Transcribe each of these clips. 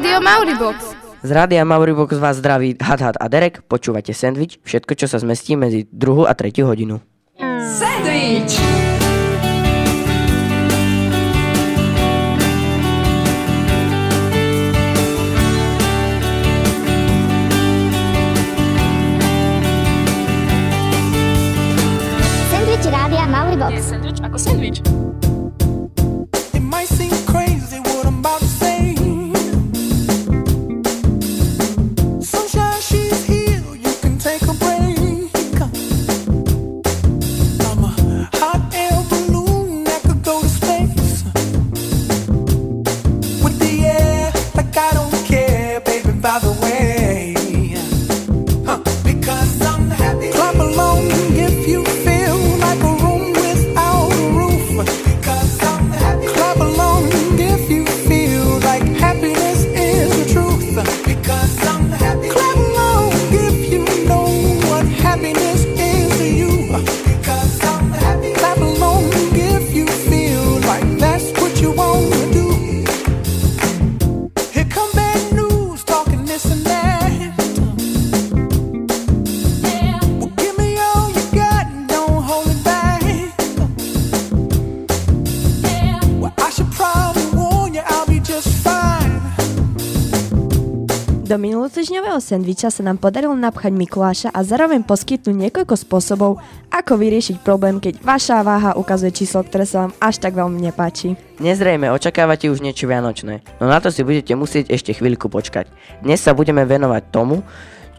Rádio Mauribox. Z Rádia Mauribox vás zdraví Had, Had a Derek. Počúvate sandwich, všetko, čo sa zmestí medzi druhú a tretiu hodinu. Sandwich! Sandwich Rádia Mauribox. Je sandwich ako sandwich. Do minulotýždňového sendviča sa nám podarilo napchať Mikuláša a zároveň poskytnúť niekoľko spôsobov, ako vyriešiť problém, keď vaša váha ukazuje číslo, ktoré sa vám až tak veľmi nepáči. Nezrejme očakávate už niečo vianočné, no na to si budete musieť ešte chvíľku počkať. Dnes sa budeme venovať tomu,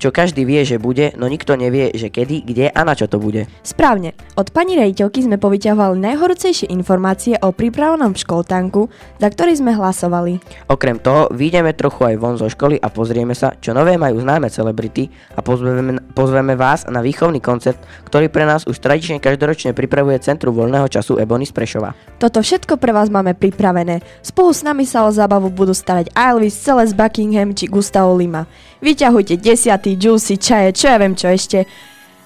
čo každý vie, že bude, no nikto nevie, že kedy, kde a na čo to bude. Správne, od pani rejiteľky sme povyťahovali najhorúcejšie informácie o pripravenom školtánku, za ktorý sme hlasovali. Okrem toho, vyjdeme trochu aj von zo školy a pozrieme sa, čo nové majú známe celebrity a pozveme, pozveme vás na výchovný koncert, ktorý pre nás už tradične každoročne pripravuje Centrum voľného času Ebony z Prešova. Toto všetko pre vás máme pripravené. Spolu s nami sa o zábavu budú starať Elvis, Celeste Buckingham či Gustavo Lima. Vyťahujte desiatý, juicy, čaje, čo ja viem čo ešte.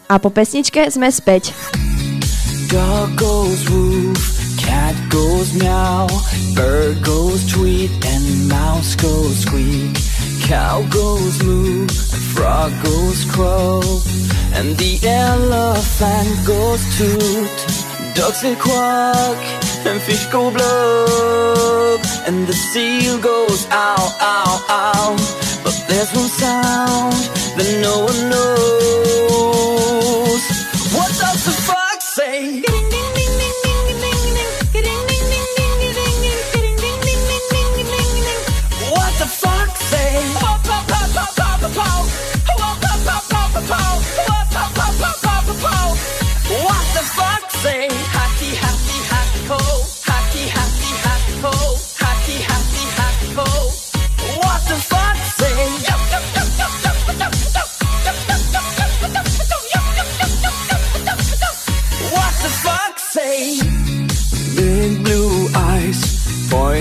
A po pesničke sme späť. Dog goes woof, cat goes meow, bird goes tweet, and mouse goes squeak. Cow goes moo, frog goes crow, and the elephant goes toot. Ducks say quack, and fish go blub, and the seal goes ow, ow, ow. But there's one sound that no one knows. What does the fox say?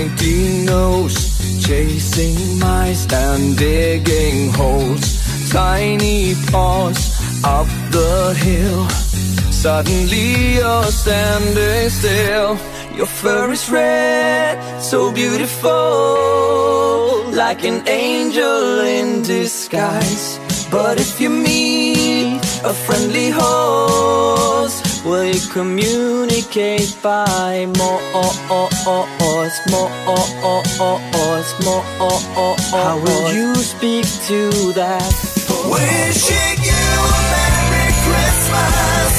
19 notes, chasing mice and digging holes. Tiny paws up the hill. Suddenly you're standing still. Your fur is red, so beautiful, like an angel in disguise. But if you meet a friendly horse, will you communicate by more? it's more oh oh oh oh it's more oh oh oh How will you speak to that? Wishing you a Merry Christmas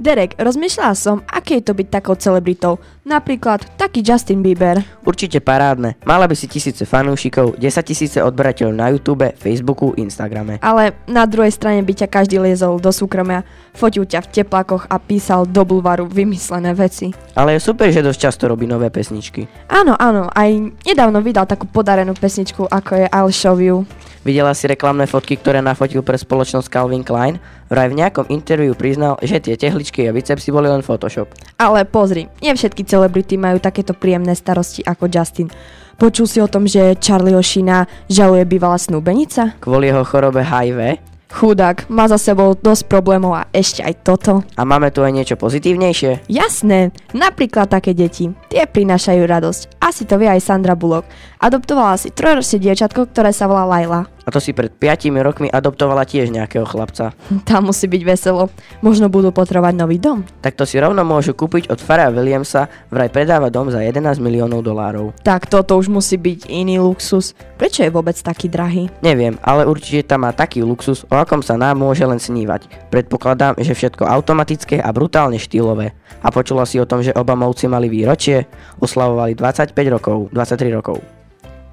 Derek, rozmýšľala som, aké je to byť takou celebritou. Napríklad taký Justin Bieber. Určite parádne. Mala by si tisíce fanúšikov, 10 tisíce odberateľov na YouTube, Facebooku, Instagrame. Ale na druhej strane by ťa každý liezol do súkromia, fotil ťa v teplákoch a písal do bulvaru vymyslené veci. Ale je super, že dosť často robí nové pesničky. Áno, áno, aj nedávno vydal takú podarenú pesničku, ako je I'll Show You. Videla si reklamné fotky, ktoré nafotil pre spoločnosť Calvin Klein? Vraj v nejakom interviu priznal, že tie tehličky a bicepsy boli len Photoshop. Ale pozri, nie všetky celebrity majú takéto príjemné starosti ako Justin. Počul si o tom, že Charlie Oshina žaluje bývalá snúbenica? Kvôli jeho chorobe HIV? Chudák, má za sebou dosť problémov a ešte aj toto. A máme tu aj niečo pozitívnejšie? Jasné, napríklad také deti. Tie prinášajú radosť. Asi to vie aj Sandra Bullock. Adoptovala si trojročné dievčatko, ktoré sa volá Laila. A to si pred 5 rokmi adoptovala tiež nejakého chlapca. Tam musí byť veselo. Možno budú potrebovať nový dom. Tak to si rovno môžu kúpiť od Fara Williamsa, vraj predáva dom za 11 miliónov dolárov. Tak toto už musí byť iný luxus. Prečo je vôbec taký drahý? Neviem, ale určite tam má taký luxus, o akom sa nám môže len snívať. Predpokladám, že všetko automatické a brutálne štýlové. A počula si o tom, že Obamovci mali výročie? Oslavovali 25 rokov, 23 rokov.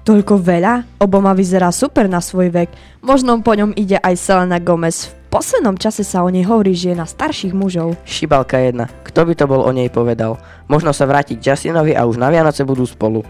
Toľko veľa? Obama vyzerá super na svoj vek. Možno po ňom ide aj Selena Gomez. V poslednom čase sa o nej hovorí, že je na starších mužov. Šibalka jedna, kto by to bol o nej povedal? Možno sa vrátiť k Justinovi a už na Vianoce budú spolu.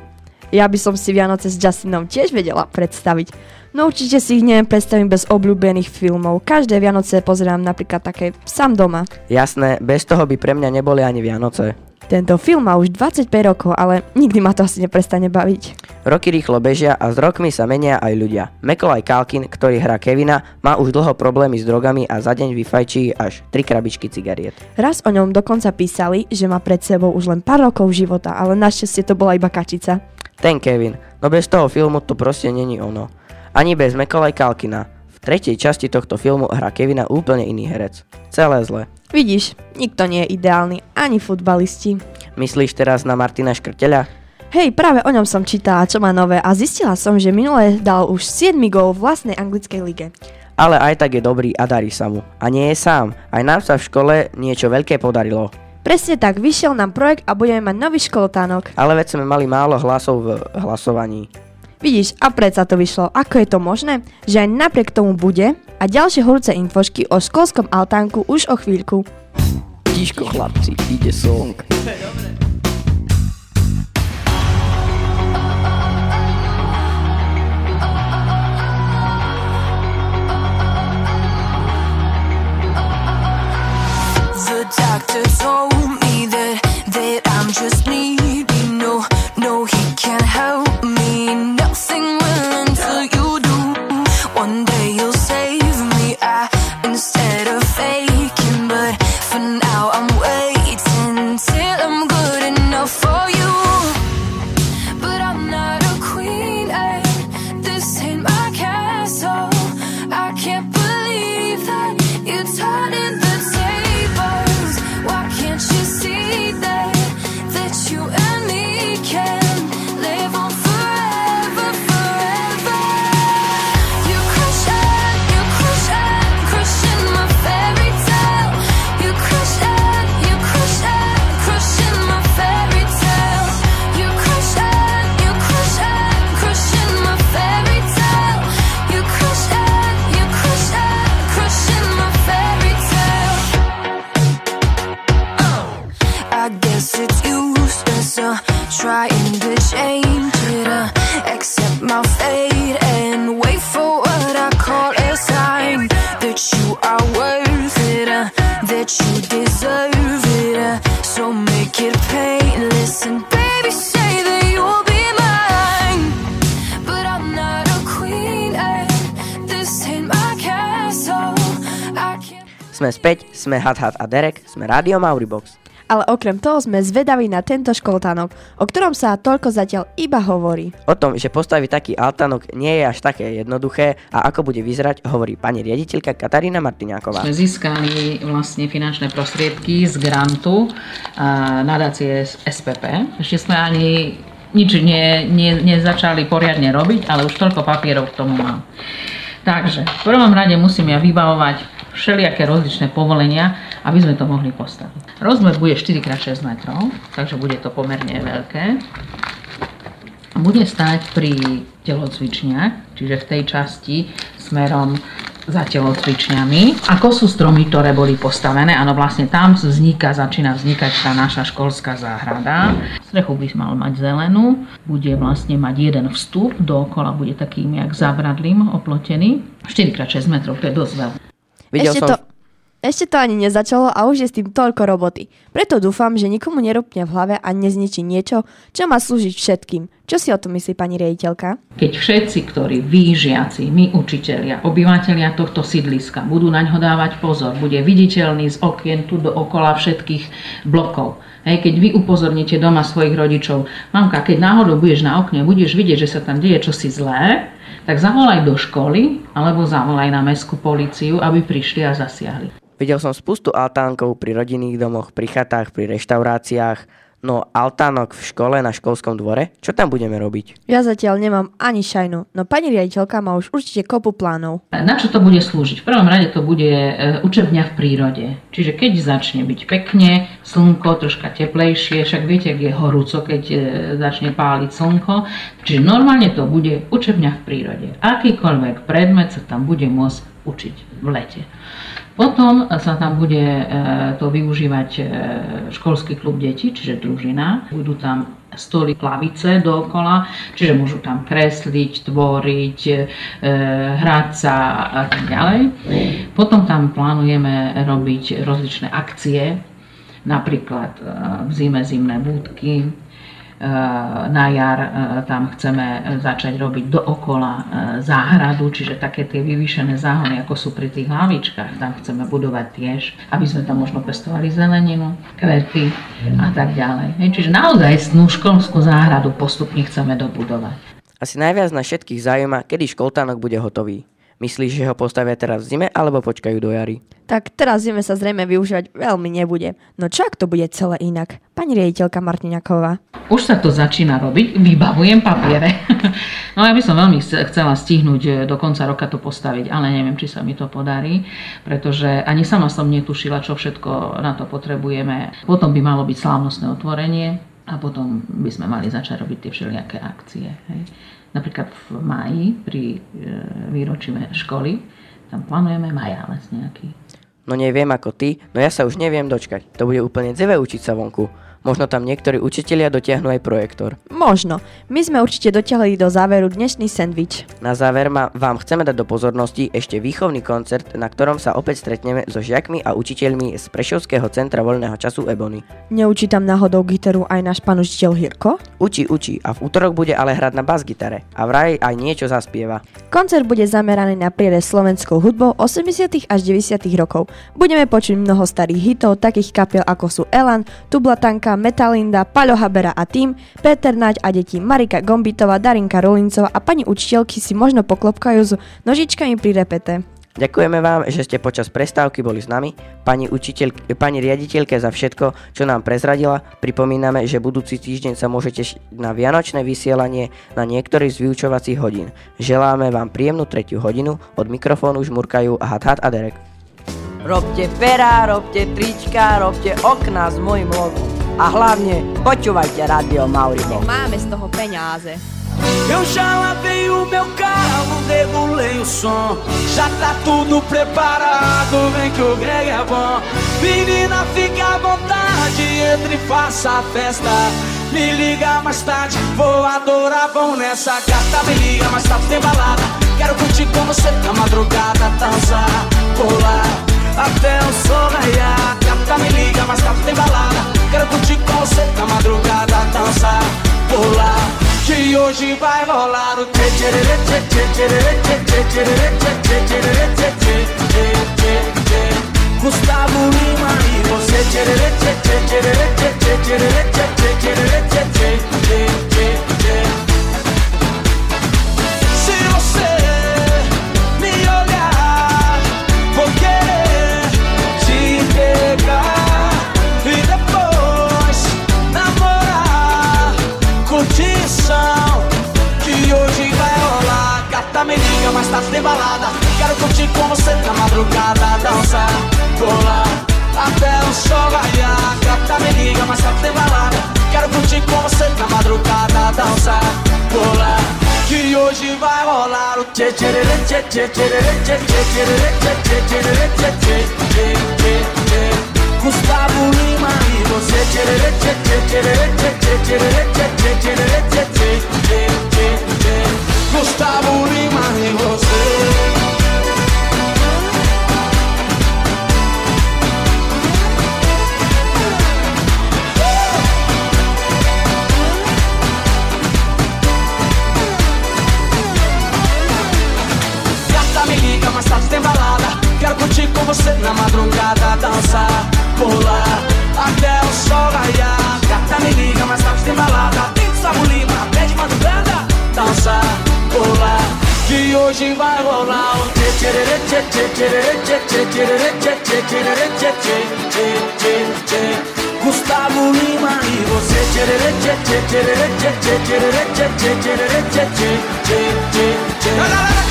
Ja by som si Vianoce s Justinom tiež vedela predstaviť. No určite si ich neviem predstaviť bez obľúbených filmov. Každé Vianoce pozerám napríklad také sám doma. Jasné, bez toho by pre mňa neboli ani Vianoce. Tento film má už 25 rokov, ale nikdy ma to asi neprestane baviť. Roky rýchlo bežia a s rokmi sa menia aj ľudia. Macaulay Kalkin, ktorý hrá Kevina, má už dlho problémy s drogami a za deň vyfajčí až 3 krabičky cigariet. Raz o ňom dokonca písali, že má pred sebou už len pár rokov života, ale našťastie to bola iba kačica. Ten Kevin, no bez toho filmu to proste není ono. Ani bez Macaulay Kalkina. V tretej časti tohto filmu hrá Kevina úplne iný herec. Celé zle. Vidíš, nikto nie je ideálny, ani futbalisti. Myslíš teraz na Martina Škrteľa? Hej, práve o ňom som čítala, čo má nové a zistila som, že minule dal už 7 gól v vlastnej anglickej lige. Ale aj tak je dobrý a darí sa mu. A nie je sám. Aj nám sa v škole niečo veľké podarilo. Presne tak, vyšiel nám projekt a budeme mať nový školtánok. Ale veď sme mali málo hlasov v hlasovaní. Vidíš, a predsa to vyšlo. Ako je to možné? Že aj napriek tomu bude a ďalšie horúce infošky o školskom altánku už o chvíľku. Tíško chlapci, ide song. The Sme späť, sme Hat Hat a Derek, sme Radio Mauribox. Ale okrem toho sme zvedaví na tento školtánok, o ktorom sa toľko zatiaľ iba hovorí. O tom, že postaviť taký altánok nie je až také jednoduché a ako bude vyzerať, hovorí pani riaditeľka Katarína Martiňáková. Sme získali vlastne finančné prostriedky z grantu a nadácie z SPP. Ešte sme ani nič ne, ne, nezačali poriadne robiť, ale už toľko papierov k tomu mám. Takže v prvom rade musím ja vybavovať všelijaké rozličné povolenia, aby sme to mohli postaviť. Rozmer bude 4x6 metrov, takže bude to pomerne veľké. Bude stať pri telocvičniach, čiže v tej časti smerom za telocvičňami. Ako sú stromy, ktoré boli postavené, áno, vlastne tam vzniká, začína vznikať tá naša školská záhrada. Strechu by mal mať zelenú, bude vlastne mať jeden vstup, dookola bude takým jak zábradlím oplotený. 4x6 metrov, to je dosť veľa. Videl ešte som... to, Ešte to ani nezačalo a už je s tým toľko roboty. Preto dúfam, že nikomu nerobne v hlave a nezničí niečo, čo má slúžiť všetkým. Čo si o tom myslí pani riaditeľka? Keď všetci, ktorí vy žiaci, my učitelia, obyvateľia tohto sídliska budú naň dávať pozor, bude viditeľný z okien tu do okola všetkých blokov. Hej, keď vy upozorníte doma svojich rodičov, mamka, keď náhodou budeš na okne, budeš vidieť, že sa tam deje čosi zlé, tak zavolaj do školy alebo zavolaj na mestskú políciu, aby prišli a zasiahli. Videl som spustu altánkov pri rodinných domoch, pri chatách, pri reštauráciách, no altánok v škole na školskom dvore? Čo tam budeme robiť? Ja zatiaľ nemám ani šajnu, no pani riaditeľka má už určite kopu plánov. Na čo to bude slúžiť? V prvom rade to bude e, učebňa v prírode. Čiže keď začne byť pekne, slnko troška teplejšie, však viete, ak je horúco, keď e, začne páliť slnko. Čiže normálne to bude učebňa v prírode. Akýkoľvek predmet sa tam bude môcť učiť v lete. Potom sa tam bude e, to využívať e, školský klub detí, čiže družina. Budú tam stoly, lavice dookola, čiže môžu tam kresliť, tvoriť, e, hrať sa a tak ďalej. Potom tam plánujeme robiť rozličné akcie, napríklad v zime zimné búdky, na jar eh, tam chceme začať robiť dookola eh, záhradu, čiže také tie vyvýšené záhony, ako sú pri tých hlavičkách, tam chceme budovať tiež, aby sme tam možno pestovali zeleninu, kvety a tak ďalej. Čiže naozaj snú školskú záhradu postupne chceme dobudovať. Asi najviac na všetkých zaujíma, kedy školtánok bude hotový. Myslíš, že ho postavia teraz v zime alebo počkajú do jary? Tak teraz zime sa zrejme využívať veľmi nebude. No čo ak to bude celé inak? Pani riaditeľka Martinaková. Už sa to začína robiť, vybavujem papiere. no ja by som veľmi chcela stihnúť e, do konca roka to postaviť, ale neviem, či sa mi to podarí, pretože ani sama som netušila, čo všetko na to potrebujeme. Potom by malo byť slávnostné otvorenie a potom by sme mali začať robiť tie všelijaké akcie. Hej napríklad v máji pri e, výročí školy, tam plánujeme majálec nejaký. No neviem ako ty, no ja sa už neviem dočkať. To bude úplne dzevé učiť sa vonku. Možno tam niektorí učitelia dotiahnu aj projektor. Možno. My sme určite dotiahli do záveru dnešný sendvič. Na záver ma vám chceme dať do pozornosti ešte výchovný koncert, na ktorom sa opäť stretneme so žiakmi a učiteľmi z Prešovského centra voľného času Ebony. Neučí tam náhodou gitaru aj náš pán učiteľ Hirko? Učí, učí a v útorok bude ale hrať na bas-gitare a vraj aj niečo zaspieva. Koncert bude zameraný na priere slovenskou hudbou 80. až 90. rokov. Budeme počuť mnoho starých hitov, takých kapiel ako sú Elan, Tublatanka, Janka, Metalinda, Paľo Habera a tým, Peter Naď a deti Marika Gombitová, Darinka Rolincová a pani učiteľky si možno poklopkajú s nožičkami pri repete. Ďakujeme vám, že ste počas prestávky boli s nami. Pani, učiteľ, pani riaditeľke za všetko, čo nám prezradila. Pripomíname, že budúci týždeň sa môžete na vianočné vysielanie na niektorý z vyučovacích hodín. Želáme vám príjemnú tretiu hodinu. Od mikrofónu žmurkajú Hat Hat a Derek. Robte pera, robte trička, robte okna s mojim logom. A hlavne počúvajte Radio Mauribo. Máme z toho peňáze. Eu já lavei o meu carro, regulei o som. Já tá tudo preparado, vem que o Greg é bom. Menina, fica à vontade, entre e faça a festa. Me liga mais tarde, vou adorar, vão nessa gata. Me liga mais tarde, tem balada. Quero curtir com você na madrugada, dançar, pular até o sol raiar. Gata, me liga mais tarde, tem balada. Quero curtir com você na madrugada, dançar, pular. Que hoje vai rolar o tchê tchê tchê tchê tchê tchê tchê tchê tchê tchê tchê Gustavo Lima e você tchê tchê tchê tchê tchê tchê tchê você na madrugada Dançar, pular que hoje vai rolar o tchê tchê tchê tchê tchê tchê tchê tchê tchê tchê tchê tchê Gustavo Lima e você tchê tchê tchê tchê tchê tchê tchê tchê tchê tchê tchê Gustavo Lima e você você na madrugada dançar, pular até o sol raiar. Gata me liga, mais tarde tem balada. Tem Gustavo Lima, até de madrugada dançar, pular. Que hoje vai rolar o tchê tchê tchê tchê tchê tchê tchê tchê tchê tchê tchê tchê tchê tchê Gustavo Lima e você tchê tchê tchê tchê tchê tchê tchê tchê tchê tchê tchê tchê tchê A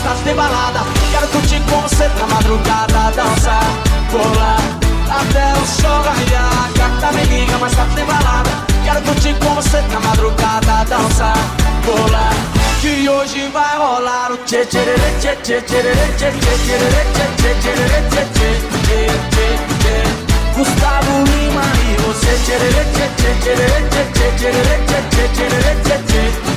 gostar de balada Quero curtir com você na madrugada Dançar, colar até o sol raiar Gata me liga, mas tá de balada Quero curtir com você na madrugada Dançar, colar que hoje vai rolar o tchê tchê tchê tchê tchê tchê tchê tchê tchê tchê tchê tchê Gustavo Lima e você tchê tchê tchê tchê tchê tchê tchê tchê tchê tchê